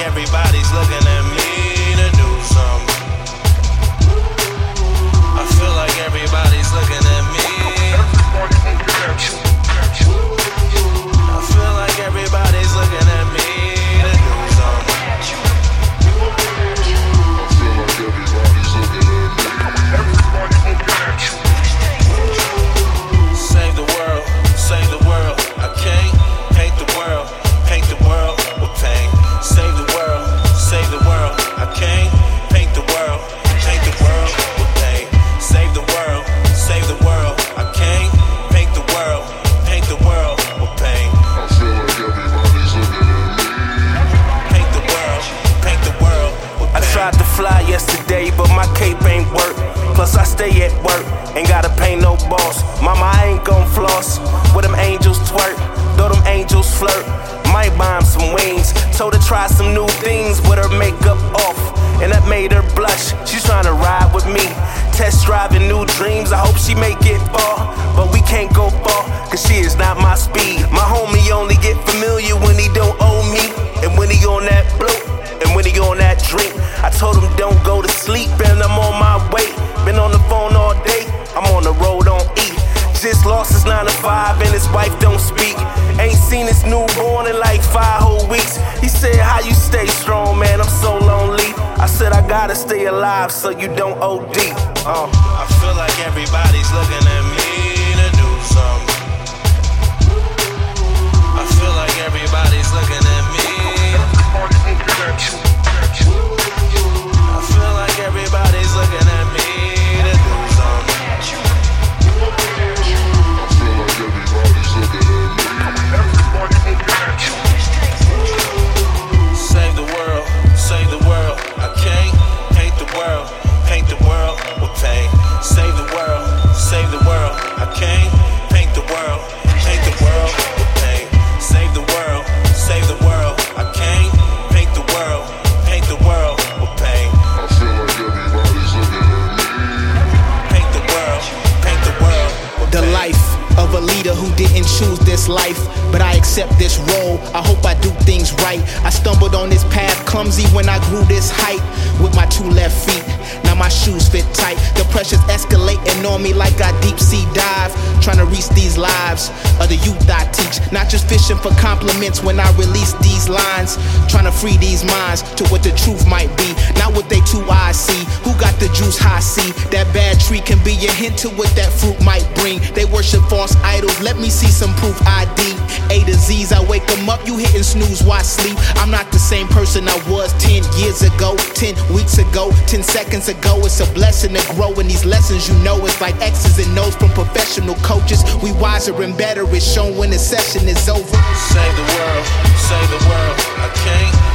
everybody's looking at me stay at work, ain't gotta pay no boss. Mama, I ain't gon' floss. Where them angels twerk, though them angels flirt. Might buy 'em some wings. Told her try some new things with her makeup off. And that made her blush. She's trying to ride with me. Test driving new dreams. I hope she make it far. But we can't go far, cause she is not my speed. My homie only get familiar when he don't owe me. And when he on that bloat. And when he on that drink, I told him don't go to sleep, and I'm on Lost his 9 to 5 and his wife don't speak. Ain't seen his newborn in like five whole weeks. He said, How you stay strong, man? I'm so lonely. I said, I gotta stay alive so you don't OD. Uh. I feel like everybody's looking at me life, but I accept this role. I hope I do things right. I stumbled on this path clumsy when I grew this height with my two left feet. Now my shoes fit tight. On me like I deep sea dive, trying to reach these lives of the youth I teach. Not just fishing for compliments when I release these lines, trying to free these minds to what the truth might be, not what they two eyes see. Who got the juice high see? That bad tree can be a hint to what that fruit might bring. They worship false idols. Let me see some proof ID. A to Z's, I wake them up. You hitting snooze, why sleep? I'm not the same person I was 10 years ago, 10 weeks ago, 10 seconds ago. It's a blessing to grow in these lessons. You know, it's like X's and O's from professional coaches. We wiser and better. It's shown when the session is over. Save the world, save the world. I can't